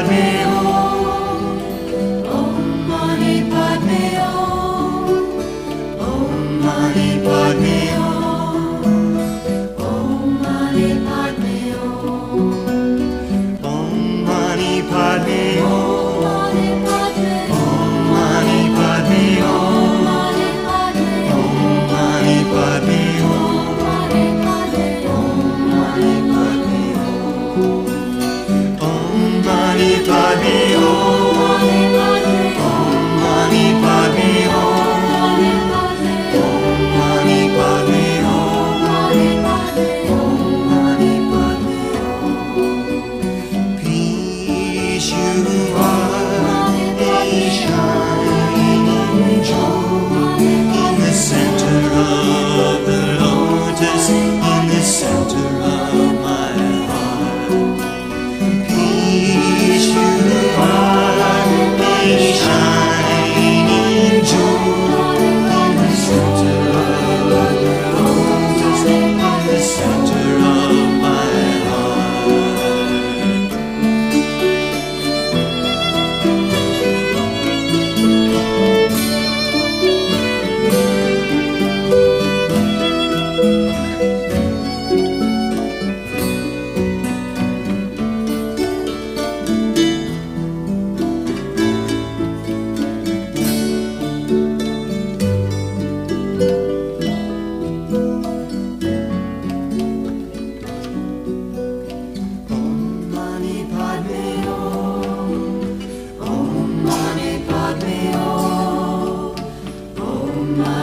Padme Om. Om Mani Padme Om. Om Mani Padme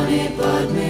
honey, but me.